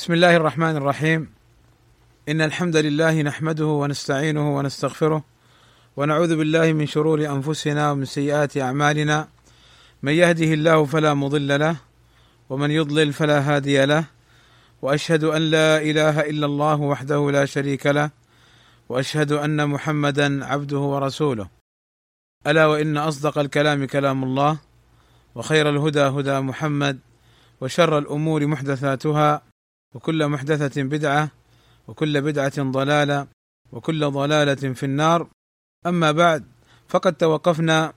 بسم الله الرحمن الرحيم. إن الحمد لله نحمده ونستعينه ونستغفره ونعوذ بالله من شرور أنفسنا ومن سيئات أعمالنا. من يهده الله فلا مضل له ومن يضلل فلا هادي له. وأشهد أن لا إله إلا الله وحده لا شريك له وأشهد أن محمدا عبده ورسوله. ألا وإن أصدق الكلام كلام الله وخير الهدى هدى محمد وشر الأمور محدثاتها وكل محدثة بدعة وكل بدعة ضلالة وكل ضلالة في النار. أما بعد فقد توقفنا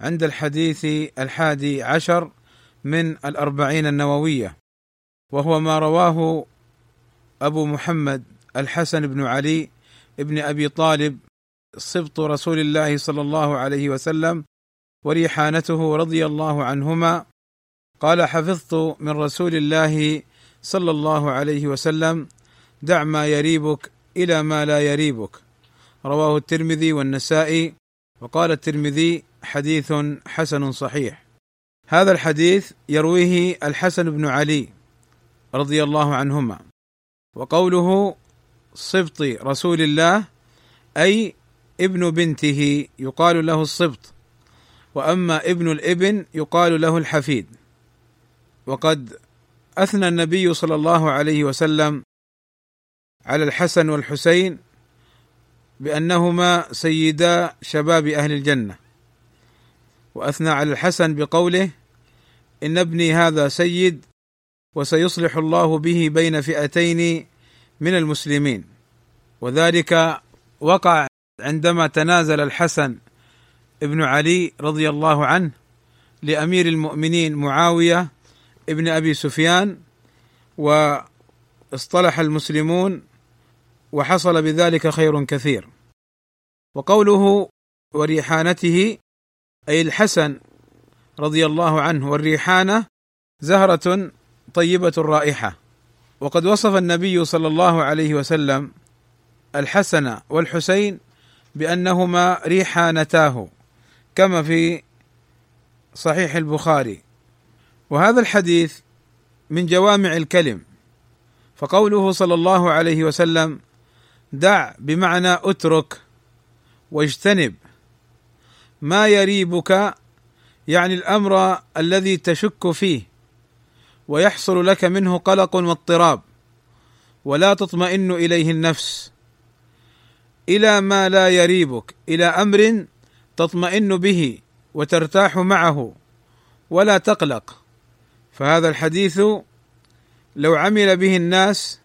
عند الحديث الحادي عشر من الأربعين النووية وهو ما رواه أبو محمد الحسن بن علي بن أبي طالب سبط رسول الله صلى الله عليه وسلم وريحانته رضي الله عنهما. قال حفظت من رسول الله صلى الله عليه وسلم دع ما يريبك إلى ما لا يريبك. رواه الترمذي والنسائي وقال الترمذي حديث حسن صحيح. هذا الحديث يرويه الحسن بن علي رضي الله عنهما. وقوله صبط رسول الله أي ابن بنته يقال له الصبط وأما ابن الابن يقال له الحفيد. وقد أثنى النبي صلى الله عليه وسلم على الحسن والحسين بأنهما سيدا شباب أهل الجنة. وأثنى على الحسن بقوله إن ابني هذا سيد وسيصلح الله به بين فئتين من المسلمين. وذلك وقع عندما تنازل الحسن ابن علي رضي الله عنه لأمير المؤمنين معاوية ابن أبي سفيان واصطلح المسلمون وحصل بذلك خير كثير. وقوله وريحانته أي الحسن رضي الله عنه والريحانة زهرة طيبة الرائحه وقد وصف النبي صلى الله عليه وسلم الحسن والحسين بأنهما ريحانتاه كما في صحيح البخاري. وهذا الحديث من جوامع الكلم فقوله صلى الله عليه وسلم دع بمعنى اترك واجتنب ما يريبك يعني الأمر الذي تشك فيه ويحصل لك منه قلق واضطراب ولا تطمئن إليه النفس إلى ما لا يريبك إلى أمر تطمئن به وترتاح معه ولا تقلق. فهذا الحديث لو عمل به الناس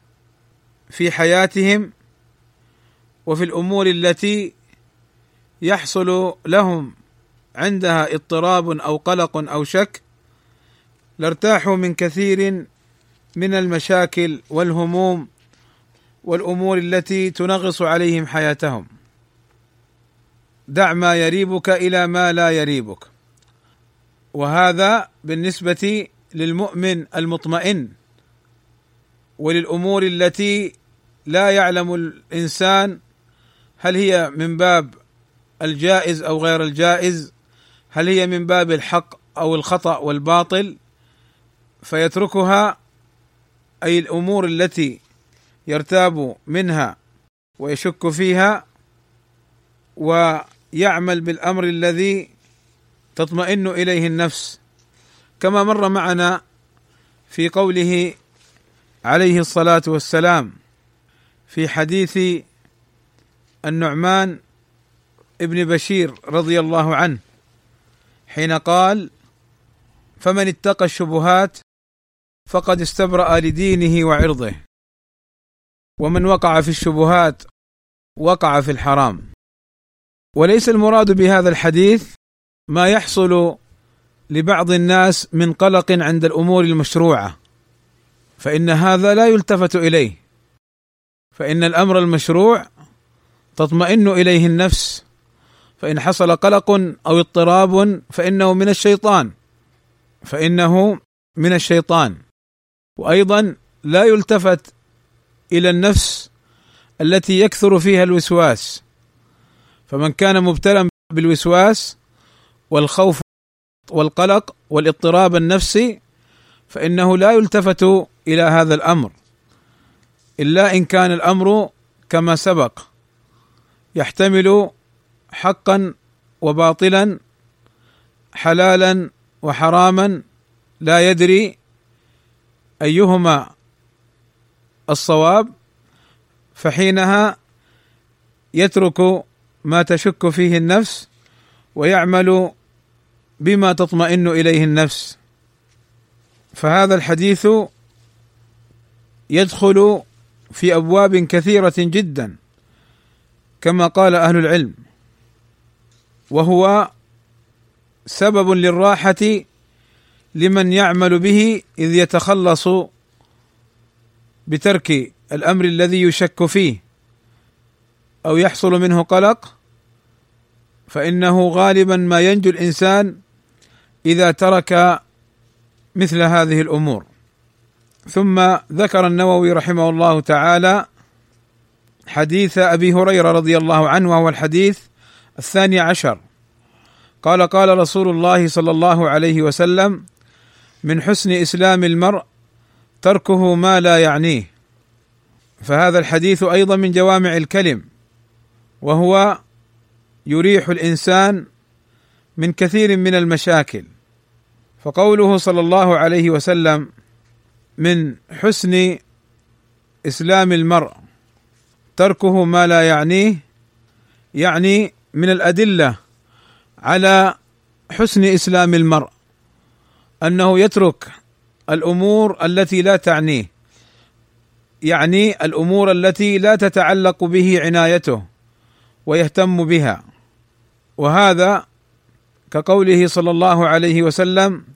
في حياتهم وفي الأمور التي يحصل لهم عندها اضطراب أو قلق أو شك لارتاحوا من كثير من المشاكل والهموم والأمور التي تنغص عليهم حياتهم. دع ما يريبك إلى ما لا يريبك. وهذا بالنسبة للمؤمن المطمئن وللأمور التي لا يعلم الإنسان هل هي من باب الجائز أو غير الجائز هل هي من باب الحق أو الخطأ والباطل فيتركها أي الأمور التي يرتاب منها ويشك فيها ويعمل بالأمر الذي تطمئن إليه النفس. كما مر معنا في قوله عليه الصلاة والسلام في حديث النعمان ابن بشير رضي الله عنه حين قال فمن اتقى الشبهات فقد استبرأ لدينه وعرضه ومن وقع في الشبهات وقع في الحرام. وليس المراد بهذا الحديث ما يحصل لبعض الناس من قلق عند الأمور المشروعة فإن هذا لا يلتفت إليه. فإن الأمر المشروع تطمئن إليه النفس فإن حصل قلق أو اضطراب فإنه من الشيطان فإنه من الشيطان. وأيضا لا يلتفت إلى النفس التي يكثر فيها الوسواس فمن كان مبتلا بالوسواس والخوف والقلق والاضطراب النفسي فإنه لا يلتفت إلى هذا الأمر إلا إن كان الأمر كما سبق يحتمل حقا وباطلا حلالا وحراما لا يدري أيهما الصواب فحينها يترك ما تشك فيه النفس ويعمل بما تطمئن إليه النفس. فهذا الحديث يدخل في أبواب كثيرة جدا كما قال أهل العلم. وهو سبب للراحة لمن يعمل به إذ يتخلص بترك الأمر الذي يشك فيه أو يحصل منه قلق. فإنه غالبا ما ينجو الإنسان إذا ترك مثل هذه الأمور. ثم ذكر النووي رحمه الله تعالى حديث أبي هريرة رضي الله عنه وهو الحديث الثاني عشر. قال قال رسول الله صلى الله عليه وسلم من حسن إسلام المرء تركه ما لا يعنيه. فهذا الحديث أيضا من جوامع الكلم وهو يريح الإنسان من كثير من المشاكل. فقوله صلى الله عليه وسلم من حسن إسلام المرء تركه ما لا يعنيه يعني من الأدلة على حسن إسلام المرء أنه يترك الأمور التي لا تعنيه يعني الأمور التي لا تتعلق به عنايته ويهتم بها. وهذا كقوله صلى الله عليه وسلم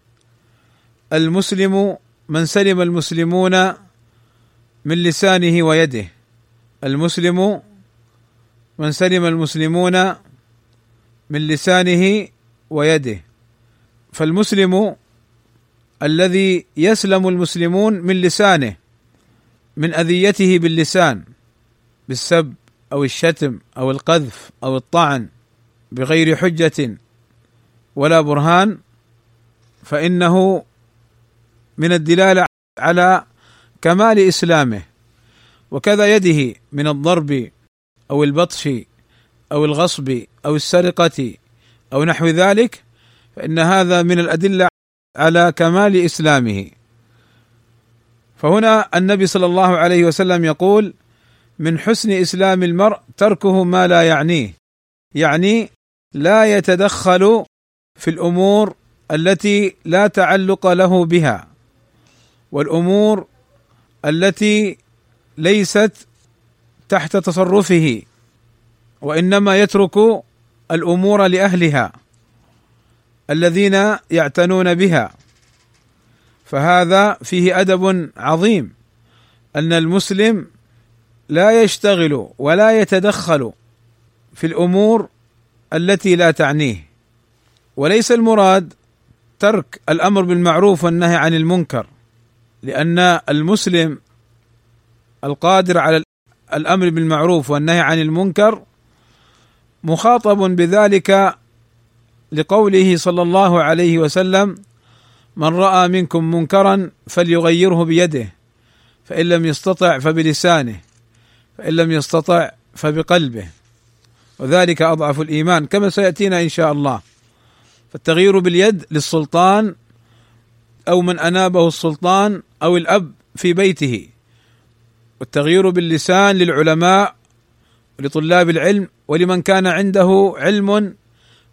المسلم من سلم المسلمون من لسانه ويده. المسلم من سلم المسلمون من لسانه ويده. فالمسلم الذي يسلم المسلمون من لسانه من أذيته باللسان بالسب أو الشتم أو القذف أو الطعن بغير حجة ولا برهان فإنه من الدلالة على كمال إسلامه وكذا يده من الضرب أو البطش أو الغصب أو السرقة أو نحو ذلك فإن هذا من الأدلة على كمال إسلامه. فهنا النبي صلى الله عليه وسلم يقول من حسن إسلام المرء تركه ما لا يعنيه يعني لا يتدخل في الأمور التي لا تعلق له بها. والأمور التي ليست تحت تصرفه وإنما يترك الأمور لأهلها الذين يعتنون بها. فهذا فيه أدب عظيم أن المسلم لا يشتغل ولا يتدخل في الأمور التي لا تعنيه. وليس المراد ترك الأمر بالمعروف والنهي عن المنكر. لأن المسلم القادر على الأمر بالمعروف والنهي عن المنكر مخاطب بذلك لقوله صلى الله عليه وسلم من رأى منكم منكرا فليغيره بيده فإن لم يستطع فبلسانه فإن لم يستطع فبقلبه. وذلك أضعف الإيمان كما سيأتينا إن شاء الله. فالتغيير باليد للسلطان أو من أنابه السلطان أو الأب في بيته. والتغيير باللسان للعلماء ولطلاب العلم ولمن كان عنده علم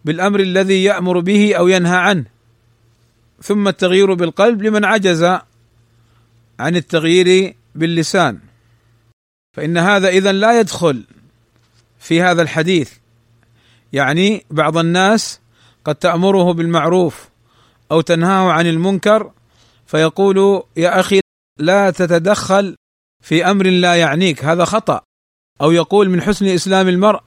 بالأمر الذي يأمر به أو ينهى عنه. ثم التغيير بالقلب لمن عجز عن التغيير باللسان. فإن هذا اذا لا يدخل في هذا الحديث. يعني بعض الناس قد تأمره بالمعروف أو تنهاه عن المنكر فيقول يا أخي لا تتدخل في أمر لا يعنيك هذا خطأ. أو يقول من حسن إسلام المرء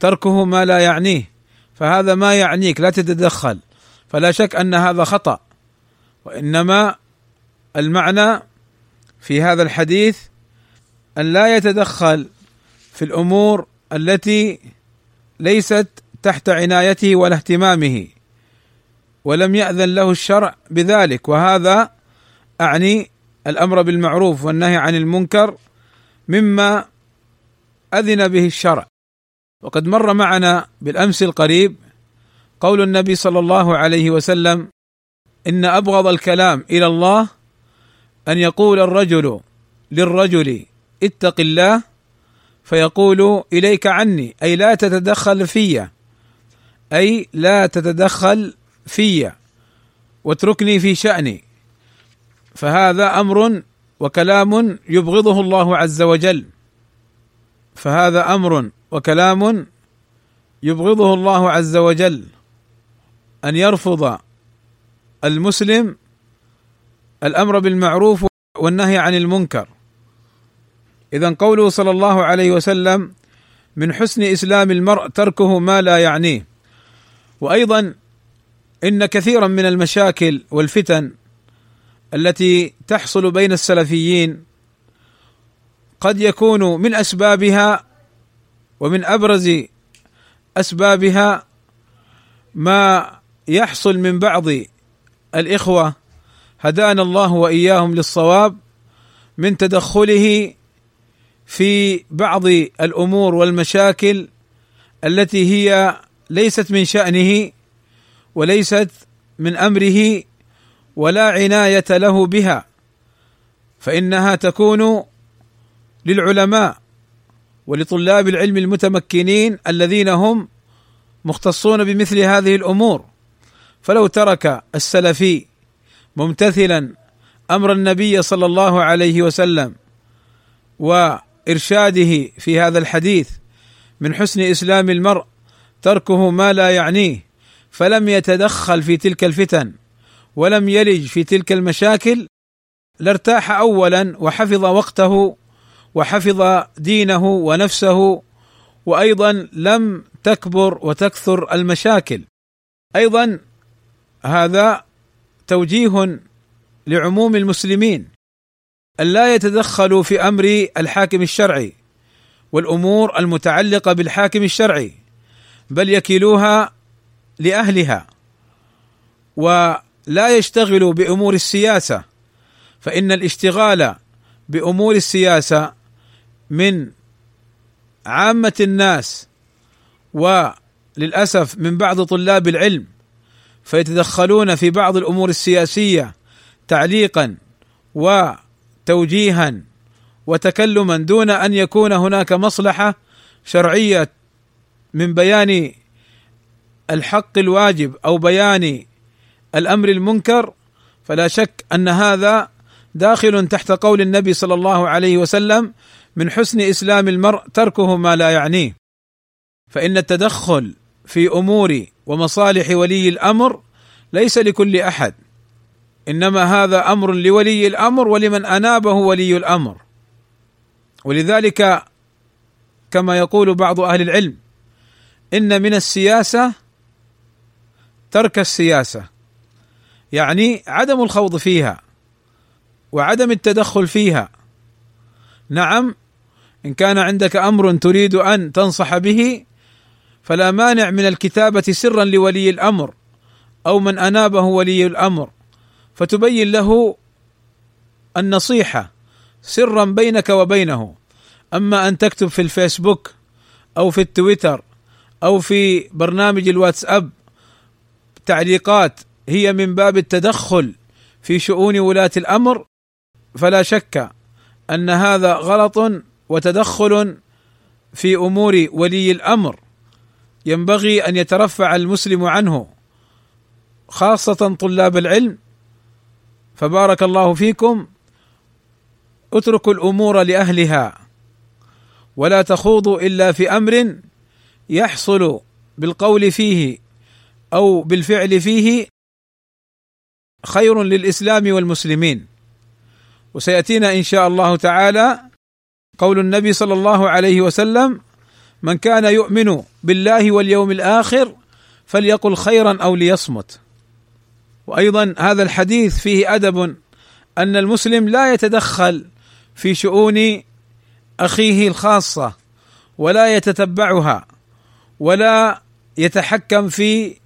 تركه ما لا يعنيه فهذا ما يعنيك لا تتدخل. فلا شك أن هذا خطأ. وإنما المعنى في هذا الحديث أن لا يتدخل في الأمور التي ليست تحت عنايته ولا اهتمامه. ولم يأذن له الشرع بذلك. وهذا أعني الأمر بالمعروف والنهي عن المنكر مما أذن به الشرع. وقد مر معنا بالأمس القريب قول النبي صلى الله عليه وسلم إن أبغض الكلام إلى الله أن يقول الرجل للرجل اتق الله فيقول إليك عني أي لا تتدخل في أي لا تتدخل في واتركني في شأني. فهذا أمر وكلام يبغضه الله عز وجل. فهذا أمر وكلام يبغضه الله عز وجل. أن يرفض المسلم الأمر بالمعروف والنهي عن المنكر. اذا قوله صلى الله عليه وسلم من حسن إسلام المرء تركه ما لا يعنيه. وأيضا إن كثيرا من المشاكل والفتن التي تحصل بين السلفيين قد يكون من أسبابها ومن أبرز أسبابها ما يحصل من بعض الإخوة هدانا الله وإياهم للصواب من تدخله في بعض الأمور والمشاكل التي هي ليست من شأنه وليست من أمره ولا عناية له بها فإنها تكون للعلماء ولطلاب العلم المتمكنين الذين هم مختصون بمثل هذه الأمور. فلو ترك السلفي ممتثلا أمر النبي صلى الله عليه وسلم وإرشاده في هذا الحديث من حسن إسلام المرء تركه ما لا يعنيه. فلم يتدخل في تلك الفتن ولم يلج في تلك المشاكل لارتاح اولا وحفظ وقته وحفظ دينه ونفسه وأيضا لم تكبر وتكثر المشاكل. أيضا هذا توجيه لعموم المسلمين. الا يتدخلوا في أمر الحاكم الشرعي والأمور المتعلقة بالحاكم الشرعي بل يكلوها لأهلها ولا يشتغلوا بأمور السياسة فإن الاشتغال بأمور السياسة من عامة الناس وللأسف من بعض طلاب العلم فيتدخلون في بعض الأمور السياسية تعليقا وتوجيها وتكلما دون أن يكون هناك مصلحة شرعية من بيان الحق الواجب أو بيان الأمر المنكر فلا شك أن هذا داخل تحت قول النبي صلى الله عليه وسلم من حسن إسلام المرء تركه ما لا يعنيه. فإن التدخل في أمور ومصالح ولي الأمر ليس لكل أحد إنما هذا أمر لولي الأمر ولمن أنابه ولي الأمر. ولذلك كما يقول بعض أهل العلم إن من السياسة ترك السياسة. يعني عدم الخوض فيها وعدم التدخل فيها. نعم إن كان عندك أمر تريد أن تنصح به فلا مانع من الكتابة سرا لولي الأمر أو من أنابه ولي الأمر. فتبين له النصيحة سرا بينك وبينه. أما أن تكتب في الفيسبوك أو في التويتر أو في برنامج الواتساب تعليقات هي من باب التدخل في شؤون ولاة الأمر فلا شك أن هذا غلط وتدخل في أمور ولي الأمر. ينبغي أن يترفع المسلم عنه خاصة طلاب العلم. فبارك الله فيكم. اتركوا الأمور لأهلها. ولا تخوضوا إلا في أمر يحصل بالقول فيه. أو بالفعل فيه خير للإسلام والمسلمين. وسيأتينا إن شاء الله تعالى قول النبي صلى الله عليه وسلم من كان يؤمن بالله واليوم الآخر فليقل خيرا أو ليصمت. وأيضا هذا الحديث فيه أدب أن المسلم لا يتدخل في شؤون أخيه الخاصة ولا يتتبعها ولا يتحكم في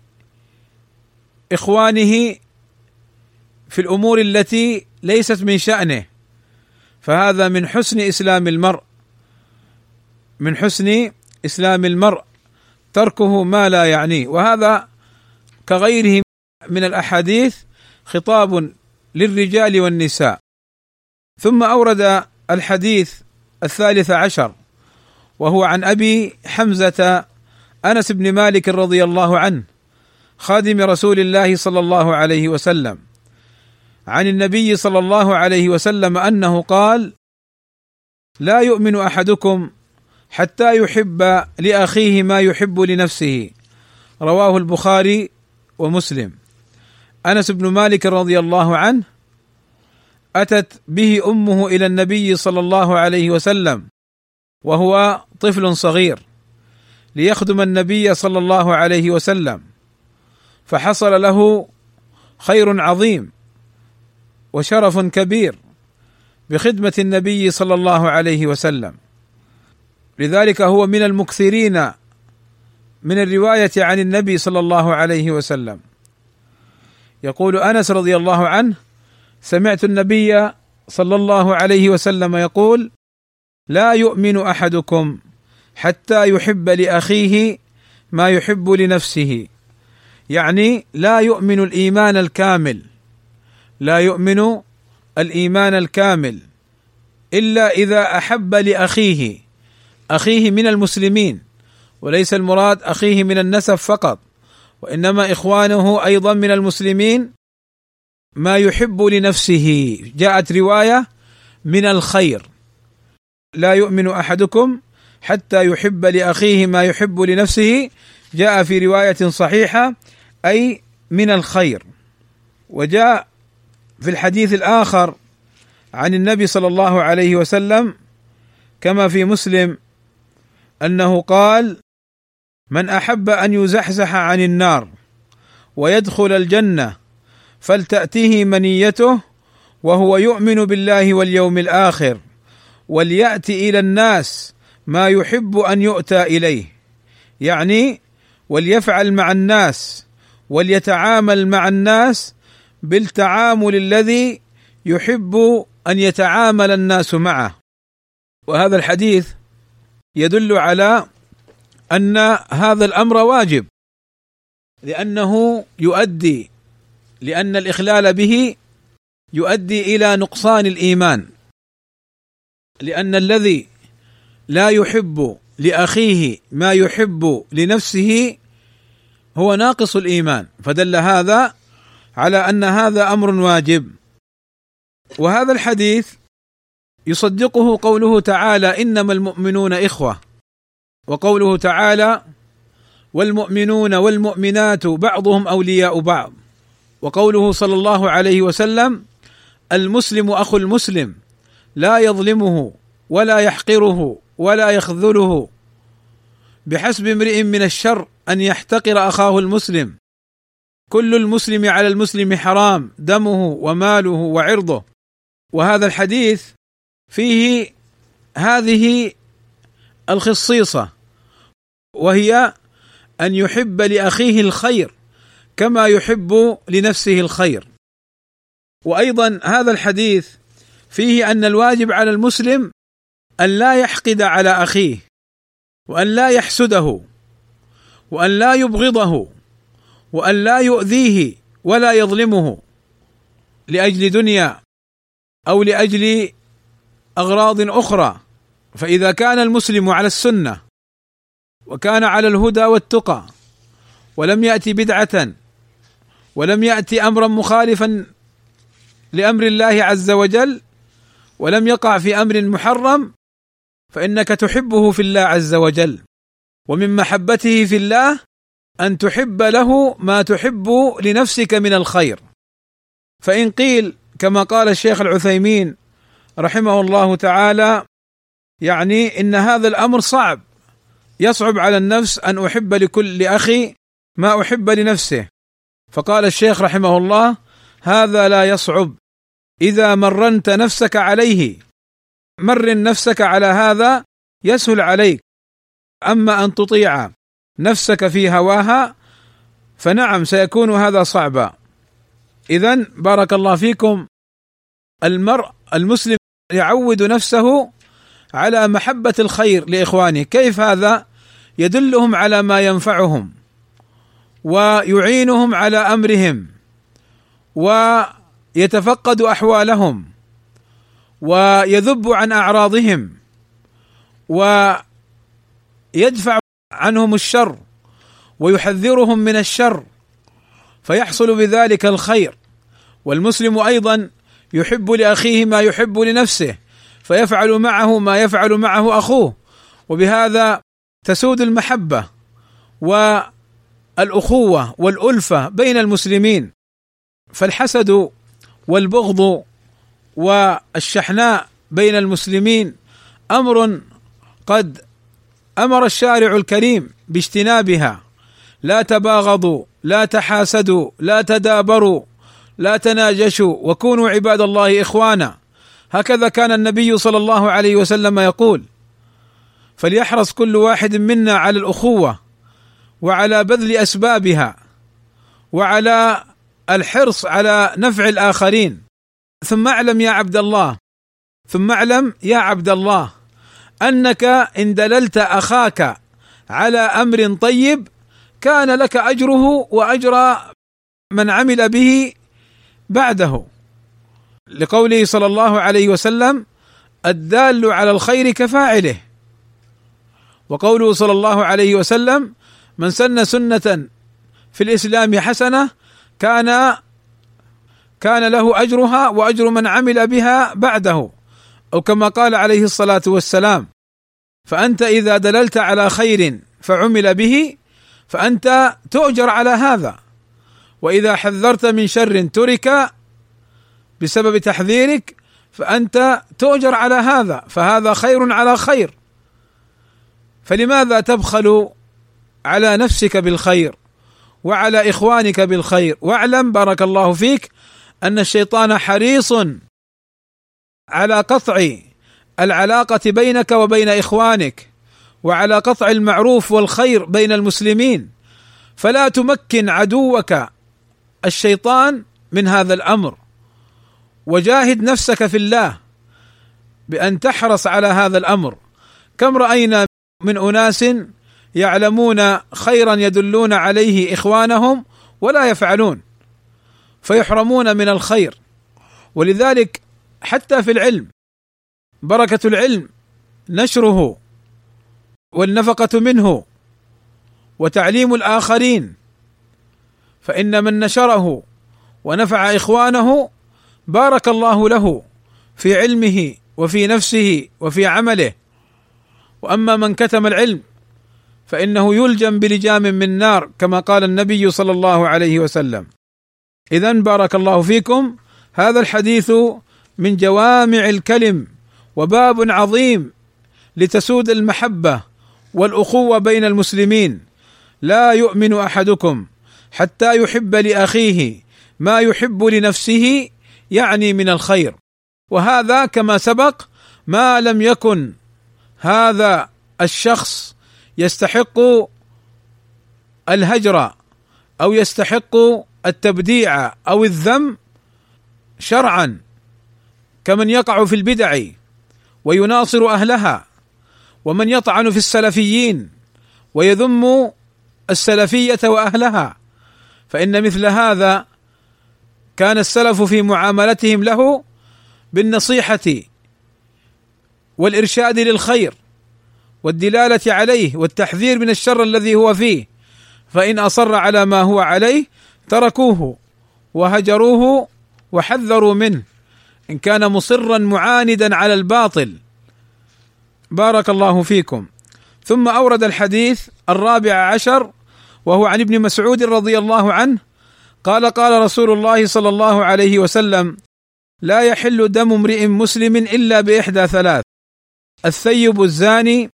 إخوانه في الأمور التي ليست من شأنه فهذا من حسن إسلام المرء من حسن إسلام المرء تركه ما لا يعنيه. وهذا كغيره من الأحاديث خطاب للرجال والنساء. ثم أورد الحديث الثالث عشر وهو عن أبي حمزة أنس بن مالك رضي الله عنه خادم رسول الله صلى الله عليه وسلم. عن النبي صلى الله عليه وسلم أنه قال لا يؤمن أحدكم حتى يحب لأخيه ما يحب لنفسه. رواه البخاري ومسلم. أنس بن مالك رضي الله عنه أتت به أمه إلى النبي صلى الله عليه وسلم وهو طفل صغير ليخدم النبي صلى الله عليه وسلم. فحصل له خير عظيم وشرف كبير بخدمة النبي صلى الله عليه وسلم. لذلك هو من المكثرين من الرواية عن النبي صلى الله عليه وسلم. يقول أنس رضي الله عنه سمعت النبي صلى الله عليه وسلم يقول لا يؤمن أحدكم حتى يحب لأخيه ما يحب لنفسه. يعني لا يؤمن الإيمان الكامل لا يؤمن الإيمان الكامل إلا إذا أحب لأخيه أخيه من المسلمين وليس المراد أخيه من النسب فقط وإنما إخوانه أيضا من المسلمين ما يحب لنفسه. جاءت رواية من الخير لا يؤمن أحدكم حتى يحب لأخيه ما يحب لنفسه. جاء في رواية صحيحة أي من الخير. وجاء في الحديث الآخر عن النبي صلى الله عليه وسلم كما في مسلم أنه قال من أحب أن يزحزح عن النار ويدخل الجنة فلتأته منيته وهو يؤمن بالله واليوم الآخر ولياتي إلى الناس ما يحب أن يؤتى إليه يعني وليفعل مع الناس وليتعامل مع الناس بالتعامل الذي يحب أن يتعامل الناس معه. وهذا الحديث يدل على أن هذا الأمر واجب لأنه يؤدي لأن الإخلال به يؤدي إلى نقصان الإيمان. لأن الذي لا يحب لأخيه ما يحب لنفسه هو ناقص الإيمان فدل هذا على أن هذا أمر واجب. وهذا الحديث يصدقه قوله تعالى إنما المؤمنون إخوة. وقوله تعالى والمؤمنون والمؤمنات بعضهم أولياء بعض. وقوله صلى الله عليه وسلم المسلم أخو المسلم لا يظلمه ولا يحقره ولا يخذله. بحسب امرئ من الشر أن يحتقر أخاه المسلم. كل المسلم على المسلم حرام دمه وماله وعرضه. وهذا الحديث فيه هذه الخصيصة وهي أن يحب لأخيه الخير كما يحب لنفسه الخير. وأيضا هذا الحديث فيه أن الواجب على المسلم أن لا يحقد على أخيه. وأن لا يحسده وأن لا يبغضه وأن لا يؤذيه ولا يظلمه لأجل دنيا أو لأجل أغراض أخرى. فإذا كان المسلم على السنة وكان على الهدى والتقى ولم يأتي بدعة ولم يأتي أمرا مخالفا لأمر الله عز وجل ولم يقع في أمر محرم فإنك تحبه في الله عز وجل. ومن محبته في الله أن تحب له ما تحب لنفسك من الخير. فإن قيل كما قال الشيخ العثيمين رحمه الله تعالى يعني إن هذا الأمر صعب. يصعب على النفس أن أحب لكل أخي ما أحب لنفسه. فقال الشيخ رحمه الله هذا لا يصعب. إذا مرنت نفسك عليه مرن نفسك على هذا يسهل عليك. أما أن تطيع نفسك في هواها فنعم سيكون هذا صعبا. اذا بارك الله فيكم. المرء المسلم يعود نفسه على محبة الخير لإخوانه. كيف هذا؟ يدلهم على ما ينفعهم ويعينهم على أمرهم ويتفقد أحوالهم. ويذب عن أعراضهم ويدفع عنهم الشر ويحذرهم من الشر فيحصل بذلك الخير. والمسلم أيضا يحب لأخيه ما يحب لنفسه فيفعل معه ما يفعل معه أخوه. وبهذا تسود المحبة والأخوة والألفة بين المسلمين. فالحسد والبغض والشحناء بين المسلمين أمر قد أمر الشارع الكريم باجتنابها. لا تباغضوا لا تحاسدوا لا تدابروا لا تناجشوا وكونوا عباد الله إخوانا. هكذا كان النبي صلى الله عليه وسلم يقول فليحرص كل واحد منا على الأخوة وعلى بذل أسبابها وعلى الحرص على نفع الآخرين. ثم اعلم يا عبد الله. ثم اعلم يا عبد الله أنك إن دللت أخاك على أمر طيب كان لك أجره وأجر من عمل به بعده. لقوله صلى الله عليه وسلم الدال على الخير كفاعله. وقوله صلى الله عليه وسلم من سن سنة في الإسلام حسنة كان كان له أجرها وأجر من عمل بها بعده. أو كما قال عليه الصلاة والسلام فأنت إذا دللت على خير فعمل به فأنت تؤجر على هذا. وإذا حذرت من شر ترك بسبب تحذيرك فأنت تؤجر على هذا فهذا خير على خير. فلماذا تبخل على نفسك بالخير؟ وعلى إخوانك بالخير؟ واعلم بارك الله فيك أن الشيطان حريص على قطع العلاقة بينك وبين إخوانك وعلى قطع المعروف والخير بين المسلمين. فلا تمكن عدوك الشيطان من هذا الأمر. وجاهد نفسك في الله بأن تحرص على هذا الأمر. كم رأينا من أناس يعلمون خيرا يدلون عليه إخوانهم ولا يفعلون؟ فيحرمون من الخير. ولذلك حتى في العلم بركة العلم نشره والنفقة منه وتعليم الآخرين. فإن من نشره ونفع إخوانه بارك الله له في علمه وفي نفسه وفي عمله. وأما من كتم العلم فإنه يلجم بلجام من نار كما قال النبي صلى الله عليه وسلم. اذا بارك الله فيكم. هذا الحديث من جوامع الكلم وباب عظيم لتسود المحبة والأخوة بين المسلمين. لا يؤمن أحدكم حتى يحب لأخيه ما يحب لنفسه يعني من الخير. وهذا كما سبق ما لم يكن هذا الشخص يستحق الهجر أو يستحق التبديع أو الذم شرعا كمن يقع في البدع ويناصر أهلها ومن يطعن في السلفيين ويذم السلفية وأهلها فإن مثل هذا كان السلف في معاملتهم له بالنصيحة والإرشاد للخير والدلالة عليه والتحذير من الشر الذي هو فيه فإن أصر على ما هو عليه تركوه وهجروه وحذروا منه إن كان مصرا معاندا على الباطل. بارك الله فيكم. ثم أورد الحديث الرابع عشر وهو عن ابن مسعود رضي الله عنه قال قال رسول الله صلى الله عليه وسلم لا يحل دم امرئ مسلم إلا بإحدى ثلاث الثيب الزاني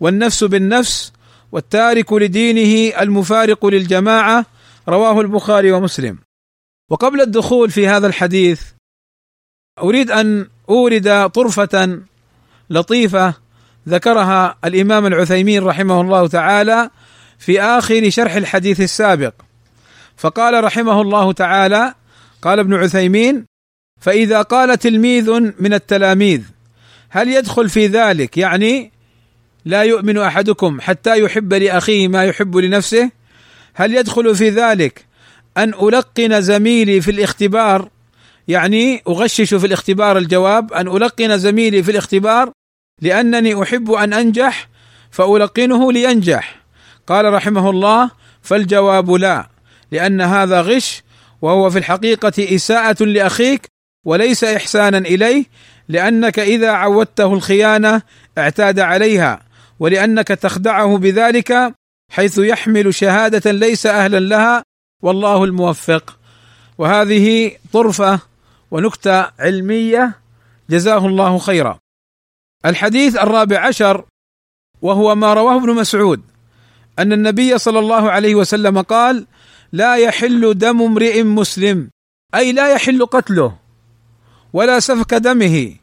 والنفس بالنفس والتارك لدينه المفارق للجماعة رواه البخاري ومسلم. وقبل الدخول في هذا الحديث أريد أن أورد طرفة لطيفة ذكرها الإمام العثيمين رحمه الله تعالى في آخر شرح الحديث السابق. فقال رحمه الله تعالى قال ابن عثيمين فإذا قال تلميذ من التلاميذ هل يدخل في ذلك؟ يعني لا يؤمن أحدكم حتى يحب لأخيه ما يحب لنفسه؟ هل يدخل في ذلك أن ألقن زميلي في الاختبار؟ يعني أغشش في الاختبار الجواب أن ألقن زميلي في الاختبار لأنني أحب أن أنجح فألقنه لينجح. قال رحمه الله فالجواب لا لأن هذا غش وهو في الحقيقة إساءة لأخيك وليس إحسانا إليه لأنك إذا عودته الخيانة اعتاد عليها ولأنك تخدعه بذلك حيث يحمل شهادة ليس أهلا لها والله الموفق. وهذه طرفة ونكتة علمية جزاه الله خيرا. الحديث الرابع عشر وهو ما رواه ابن مسعود أن النبي صلى الله عليه وسلم قال: لا يحل دم امرئ مسلم أي لا يحل قتله ولا سفك دمه.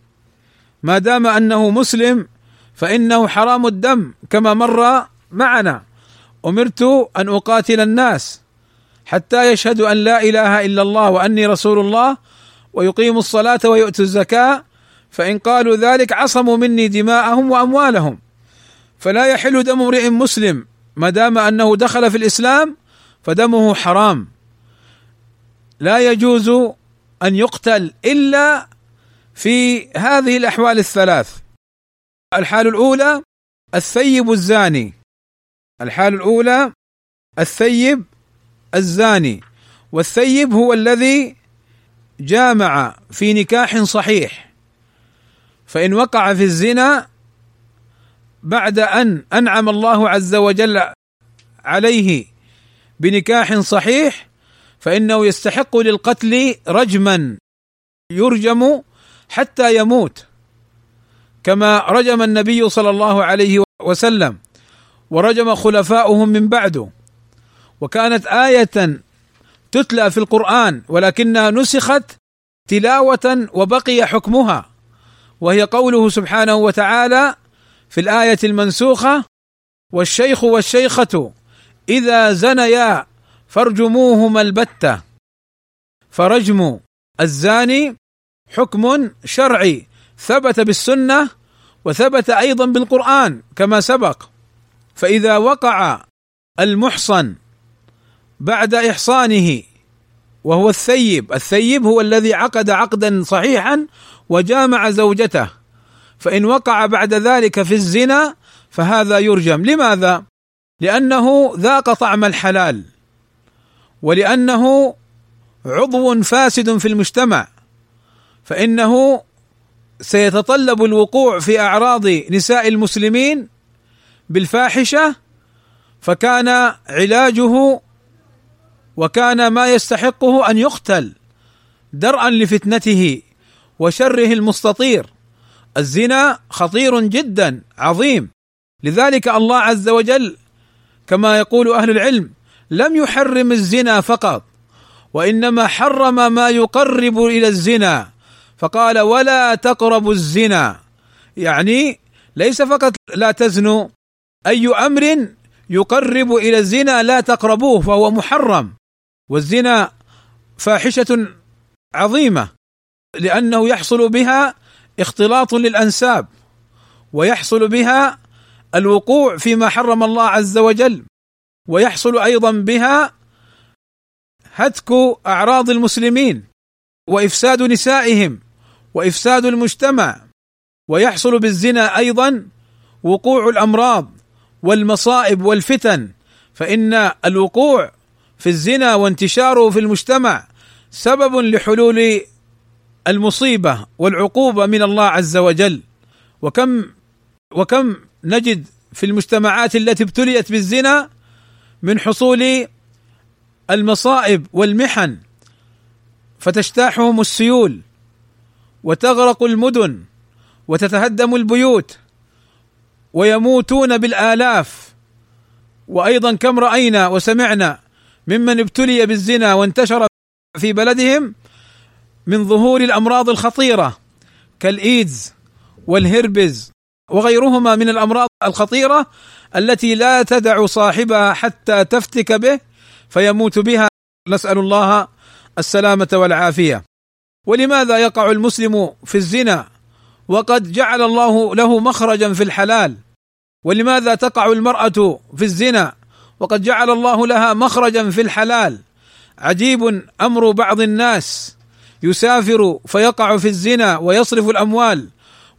ما دام أنه مسلم فإنه حرام الدم كما مر معنا. أمرت أن أقاتل الناس حتى يشهدوا أن لا إله إلا الله وأني رسول الله ويقيموا الصلاة ويؤتوا الزكاة فإن قالوا ذلك عصموا مني دماءهم وأموالهم. فلا يحل دم امرئ مسلم ما دام أنه دخل في الإسلام فدمه حرام. لا يجوز أن يقتل إلا في هذه الأحوال الثلاث. الحال الأولى الثيب الزاني. الحال الأولى الثيب الزاني والثيب هو الذي جامع في نكاح صحيح. فإن وقع في الزنا بعد أن أنعم الله عز وجل عليه بنكاح صحيح فإنه يستحق للقتل رجما يرجم حتى يموت كما رجم النبي صلى الله عليه وسلم. ورجم خلفاؤهم من بعده. وكانت آية تتلى في القرآن ولكنها نسخت تلاوة وبقي حكمها. وهي قوله سبحانه وتعالى في الآية المنسوخة والشيخ والشيخة إذا زنيا فارجموهما البتة. فرجم الزاني حكم شرعي ثبت بالسنة وثبت أيضا بالقرآن كما سبق. فإذا وقع المحصن بعد إحصانه وهو الثيب الثيب هو الذي عقد عقدا صحيحا وجامع زوجته فإن وقع بعد ذلك في الزنا فهذا يرجم لماذا؟ لأنه ذاق طعم الحلال ولأنه عضو فاسد في المجتمع فإنه سيتطلب الوقوع في أعراض نساء المسلمين بالفاحشة فكان علاجه وكان ما يستحقه أن يقتل درءا لفتنته وشره المستطير. الزنا خطير جدا عظيم. لذلك الله عز وجل كما يقول أهل العلم لم يحرم الزنا فقط وإنما حرم ما يقرب إلى الزنا. فقال ولا تقربوا الزنا يعني ليس فقط لا تزنوا أي أمر يقرب إلى الزنا لا تقربوه فهو محرم والزنا فاحشة عظيمة لأنه يحصل بها اختلاط للأنساب ويحصل بها الوقوع فيما حرم الله عز وجل ويحصل أيضا بها هتك أعراض المسلمين وإفساد نسائهم وإفساد المجتمع ويحصل بالزنا أيضا وقوع الأمراض. والمصائب والفتن فإن الوقوع في الزنا وانتشاره في المجتمع سبب لحلول المصيبة والعقوبة من الله عز وجل. وكم وكم نجد في المجتمعات التي ابتليت بالزنا من حصول المصائب والمحن فتجتاحهم السيول وتغرق المدن وتتهدم البيوت. ويموتون بالآلاف. وأيضا كم رأينا وسمعنا ممن ابتلي بالزنا وانتشر في بلدهم من ظهور الأمراض الخطيرة كالإيدز والهربز وغيرهما من الأمراض الخطيرة التي لا تدع صاحبها حتى تفتك به فيموت بها. نسأل الله السلامة والعافية. ولماذا يقع المسلم في الزنا؟ وقد جعل الله له مخرجا في الحلال. ولماذا تقع المرأة في الزنا؟ وقد جعل الله لها مخرجا في الحلال. عجيب أمر بعض الناس. يسافر فيقع في الزنا ويصرف الأموال.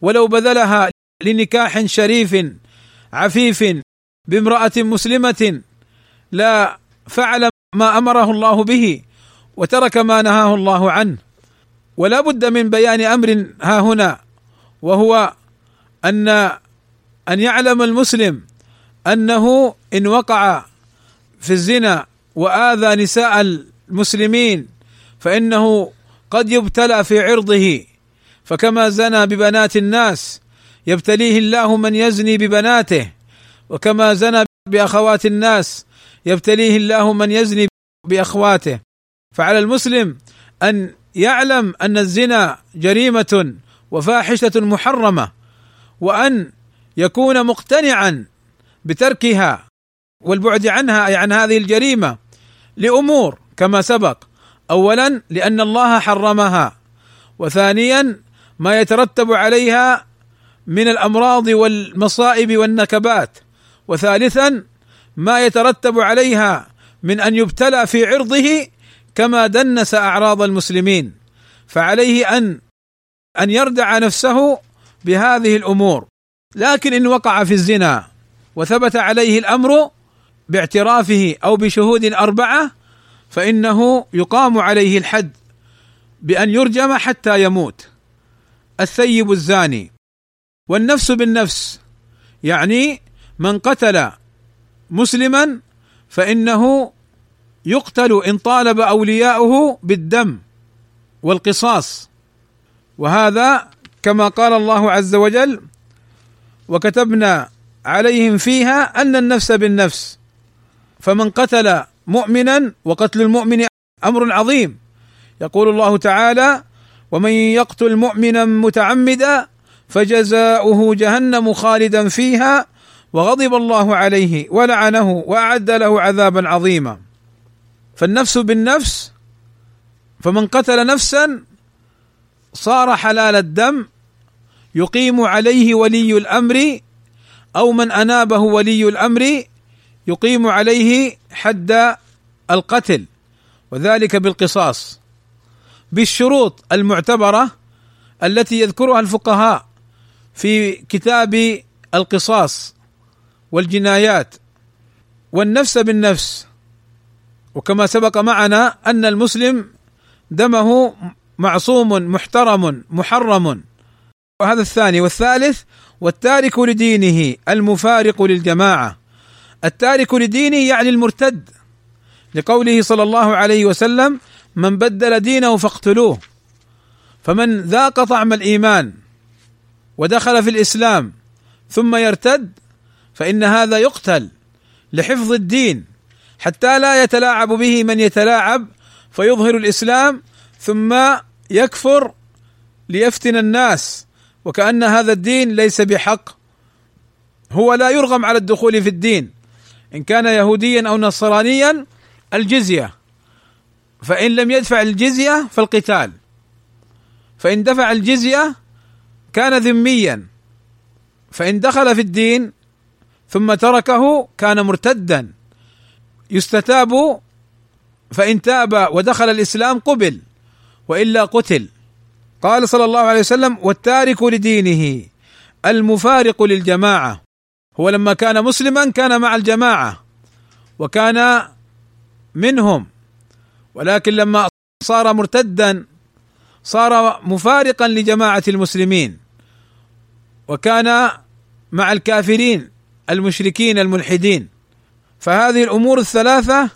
ولو بذلها لنكاح شريف عفيف بامرأة مسلمة لا فعل ما أمره الله به وترك ما نهاه الله عنه. ولا بد من بيان أمر ها هنا وهو أن أن يعلم المسلم أنه إن وقع في الزنا وآذى نساء المسلمين فإنه قد يبتلى في عرضه. فكما زنى ببنات الناس يبتليه الله من يزني ببناته. وكما زنى بأخوات الناس يبتليه الله من يزني بأخواته. فعلى المسلم أن يعلم أن الزنا جريمة وفاحشة محرمة وأن يكون مقتنعا بتركها والبعد عنها أي عن هذه الجريمة لأمور كما سبق. اولا لأن الله حرمها. وثانيا ما يترتب عليها من الأمراض والمصائب والنكبات. وثالثا ما يترتب عليها من أن يبتلى في عرضه كما دنس أعراض المسلمين. فعليه أن أن يردع نفسه بهذه الأمور. لكن إن وقع في الزنا وثبت عليه الأمر باعترافه أو بشهود أربعة فإنه يقام عليه الحد بأن يرجم حتى يموت. الثيب الزاني. والنفس بالنفس يعني من قتل مسلما فإنه يقتل إن طالب أولياؤه بالدم والقصاص. وهذا كما قال الله عز وجل وكتبنا عليهم فيها أن النفس بالنفس. فمن قتل مؤمنا وقتل المؤمن أمر عظيم. يقول الله تعالى ومن يقتل مؤمنا متعمدا فجزاؤه جهنم خالدا فيها وغضب الله عليه ولعنه وأعد له عذابا عظيما. فالنفس بالنفس فمن قتل نفسا صار حلال الدم يقيم عليه ولي الأمر أو من أنابه ولي الأمر يقيم عليه حد القتل وذلك بالقصاص بالشروط المعتبرة التي يذكرها الفقهاء في كتاب القصاص والجنايات والنفس بالنفس. وكما سبق معنا أن المسلم دمه معصوم محترم محرم. وهذا الثاني والثالث والتارك لدينه المفارق للجماعة. التارك لدينه يعني المرتد. لقوله صلى الله عليه وسلم من بدل دينه فاقتلوه. فمن ذاق طعم الإيمان ودخل في الإسلام ثم يرتد فإن هذا يقتل لحفظ الدين حتى لا يتلاعب به من يتلاعب فيظهر الإسلام ثم يكفر ليفتن الناس. وكأن هذا الدين ليس بحق. هو لا يرغم على الدخول في الدين. إن كان يهوديا أو نصرانيا الجزية. فإن لم يدفع الجزية فالقتال. فإن دفع الجزية كان ذميا. فإن دخل في الدين ثم تركه كان مرتدا. يستتاب فإن تاب ودخل الإسلام قبل وإلا قتل. قال صلى الله عليه وسلم والتارك لدينه المفارق للجماعة. هو لما كان مسلما كان مع الجماعة وكان منهم ولكن لما صار مرتدا صار مفارقا لجماعة المسلمين وكان مع الكافرين المشركين الملحدين. فهذه الأمور الثلاثة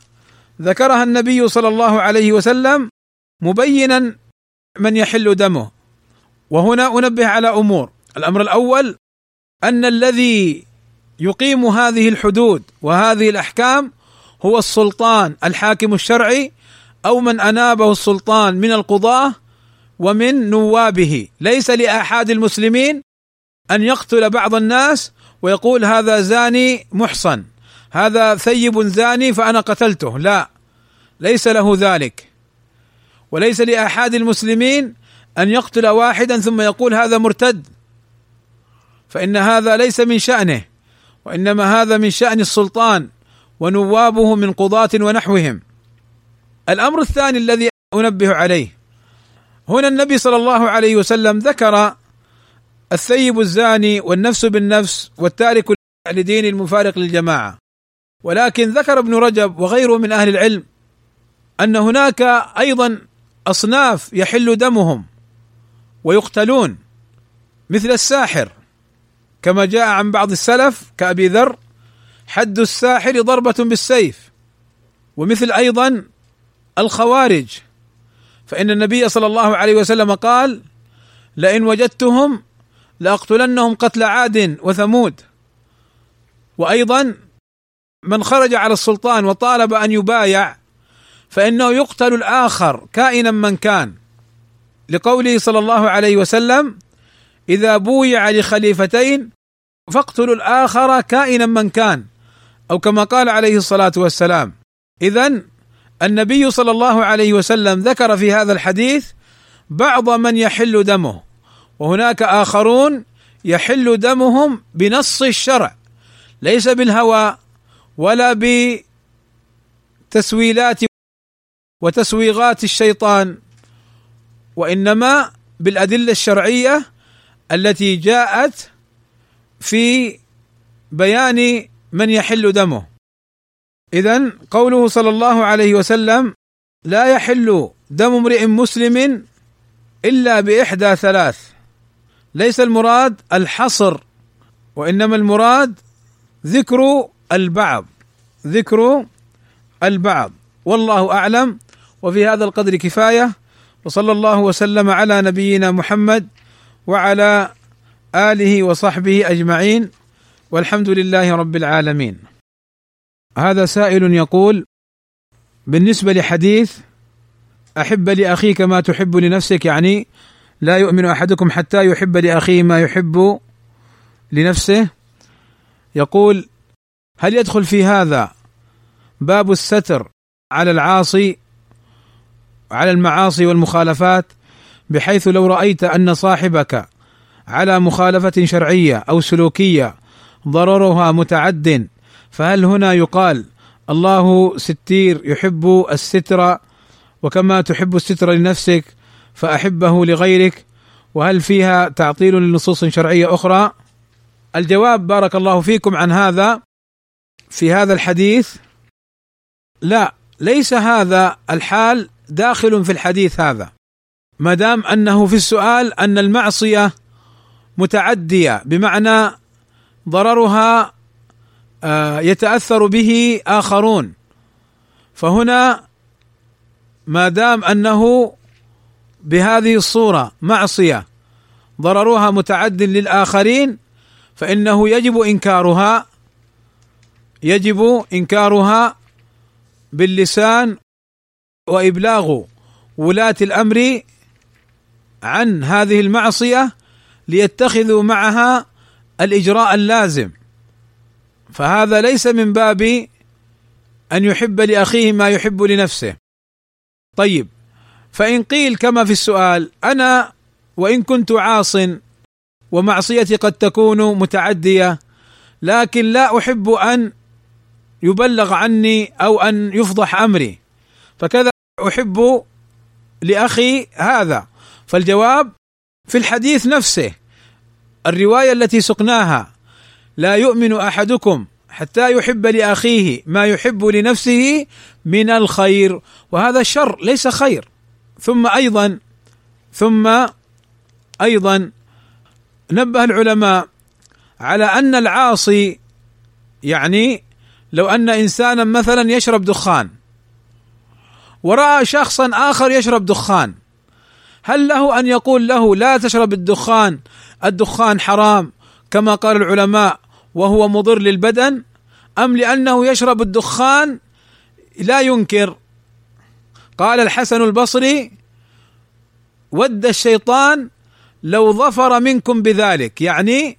ذكرها النبي صلى الله عليه وسلم مبينا من يحل دمه. وهنا أنبه على أمور. الأمر الأول أن الذي يقيم هذه الحدود وهذه الأحكام هو السلطان الحاكم الشرعي أو من أنابه السلطان من القضاة ومن نوابه. ليس لأحد المسلمين أن يقتل بعض الناس ويقول هذا زاني محصن هذا ثيب زاني فأنا قتلته. لا ليس له ذلك. وليس لأحد المسلمين أن يقتل واحدا ثم يقول هذا مرتد فإن هذا ليس من شأنه وإنما هذا من شأن السلطان ونوابه من قضاة ونحوهم. الأمر الثاني الذي أنبه عليه هنا النبي صلى الله عليه وسلم ذكر الثيب الزاني والنفس بالنفس والتارك لدين المفارق للجماعة ولكن ذكر ابن رجب وغيره من أهل العلم أن هناك أيضا أصناف يحل دمهم ويقتلون مثل الساحر كما جاء عن بعض السلف كأبي ذر حد الساحر ضربة بالسيف ومثل أيضا الخوارج. فإن النبي صلى الله عليه وسلم قال لئن وجدتهم لأقتلنهم قتل عاد وثمود. وأيضا من خرج على السلطان وطالب أن يبايع فإنه يقتل الآخر كائنا من كان. لقوله صلى الله عليه وسلم إذا بويع لخليفتين فاقتلوا الآخر كائنا من كان. أو كما قال عليه الصلاة والسلام اذا النبي صلى الله عليه وسلم ذكر في هذا الحديث بعض من يحل دمه وهناك آخرون يحل دمهم بنص الشرع ليس بالهوى ولا بتسويلات وتسويغات الشيطان وإنما بالأدلة الشرعية التي جاءت في بيان من يحل دمه. اذا قوله صلى الله عليه وسلم لا يحل دم امرئ مسلم إلا بإحدى ثلاث ليس المراد الحصر وإنما المراد ذكر البعض ذكر البعض والله أعلم وفي هذا القدر كفاية وصلى الله وسلم على نبينا محمد وعلى آله وصحبه أجمعين والحمد لله رب العالمين. هذا سائل يقول: بالنسبة لحديث أحب لأخيك ما تحب لنفسك يعني لا يؤمن أحدكم حتى يحب لأخيه ما يحب لنفسه يقول هل يدخل في هذا باب الستر على العاصي على المعاصي والمخالفات بحيث لو رأيت أن صاحبك على مخالفة شرعية أو سلوكية ضررها متعد فهل هنا يقال الله ستير يحب الستر وكما تحب الستر لنفسك فأحبه لغيرك وهل فيها تعطيل لنصوص شرعية أخرى؟ الجواب بارك الله فيكم عن هذا في هذا الحديث لا ليس هذا الحال داخل في الحديث هذا. ما دام أنه في السؤال أن المعصية متعدية بمعنى ضررها آه، يتأثر به آخرون. فهنا ما دام أنه بهذه الصورة معصية ضررها متعد للآخرين فإنه يجب إنكارها يجب إنكارها باللسان وإبلاغ ولاة الأمر عن هذه المعصية ليتخذوا معها الإجراء اللازم. فهذا ليس من باب أن يحب لأخيه ما يحب لنفسه. طيب فإن قيل كما في السؤال أنا وإن كنت عاص ومعصيتي قد تكون متعدية لكن لا أحب أن يبلغ عني أو أن يفضح أمري. فكذا أحب لأخي هذا. فالجواب في الحديث نفسه الرواية التي سقناها لا يؤمن أحدكم حتى يحب لأخيه ما يحب لنفسه من الخير. وهذا شر ليس خير. ثم أيضا ثم أيضا نبه العلماء على أن العاصي يعني لو أن إنسانا مثلا يشرب دخان ورأى شخصا آخر يشرب دخان. هل له أن يقول له لا تشرب الدخان؟ الدخان حرام كما قال العلماء وهو مضر للبدن؟ أم لأنه يشرب الدخان لا ينكر؟ قال الحسن البصري ود الشيطان لو ظفر منكم بذلك. يعني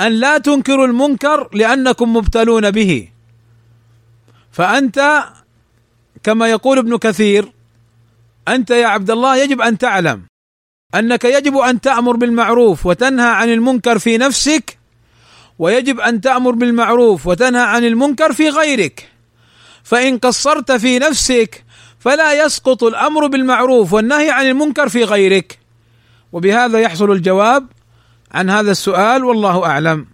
أن لا تنكروا المنكر لأنكم مبتلون به. فأنت كما يقول ابن كثير أنت يا عبد الله يجب أن تعلم أنك يجب أن تأمر بالمعروف وتنهى عن المنكر في نفسك ويجب أن تأمر بالمعروف وتنهى عن المنكر في غيرك. فإن قصرت في نفسك فلا يسقط الأمر بالمعروف والنهي عن المنكر في غيرك. وبهذا يحصل الجواب عن هذا السؤال والله أعلم.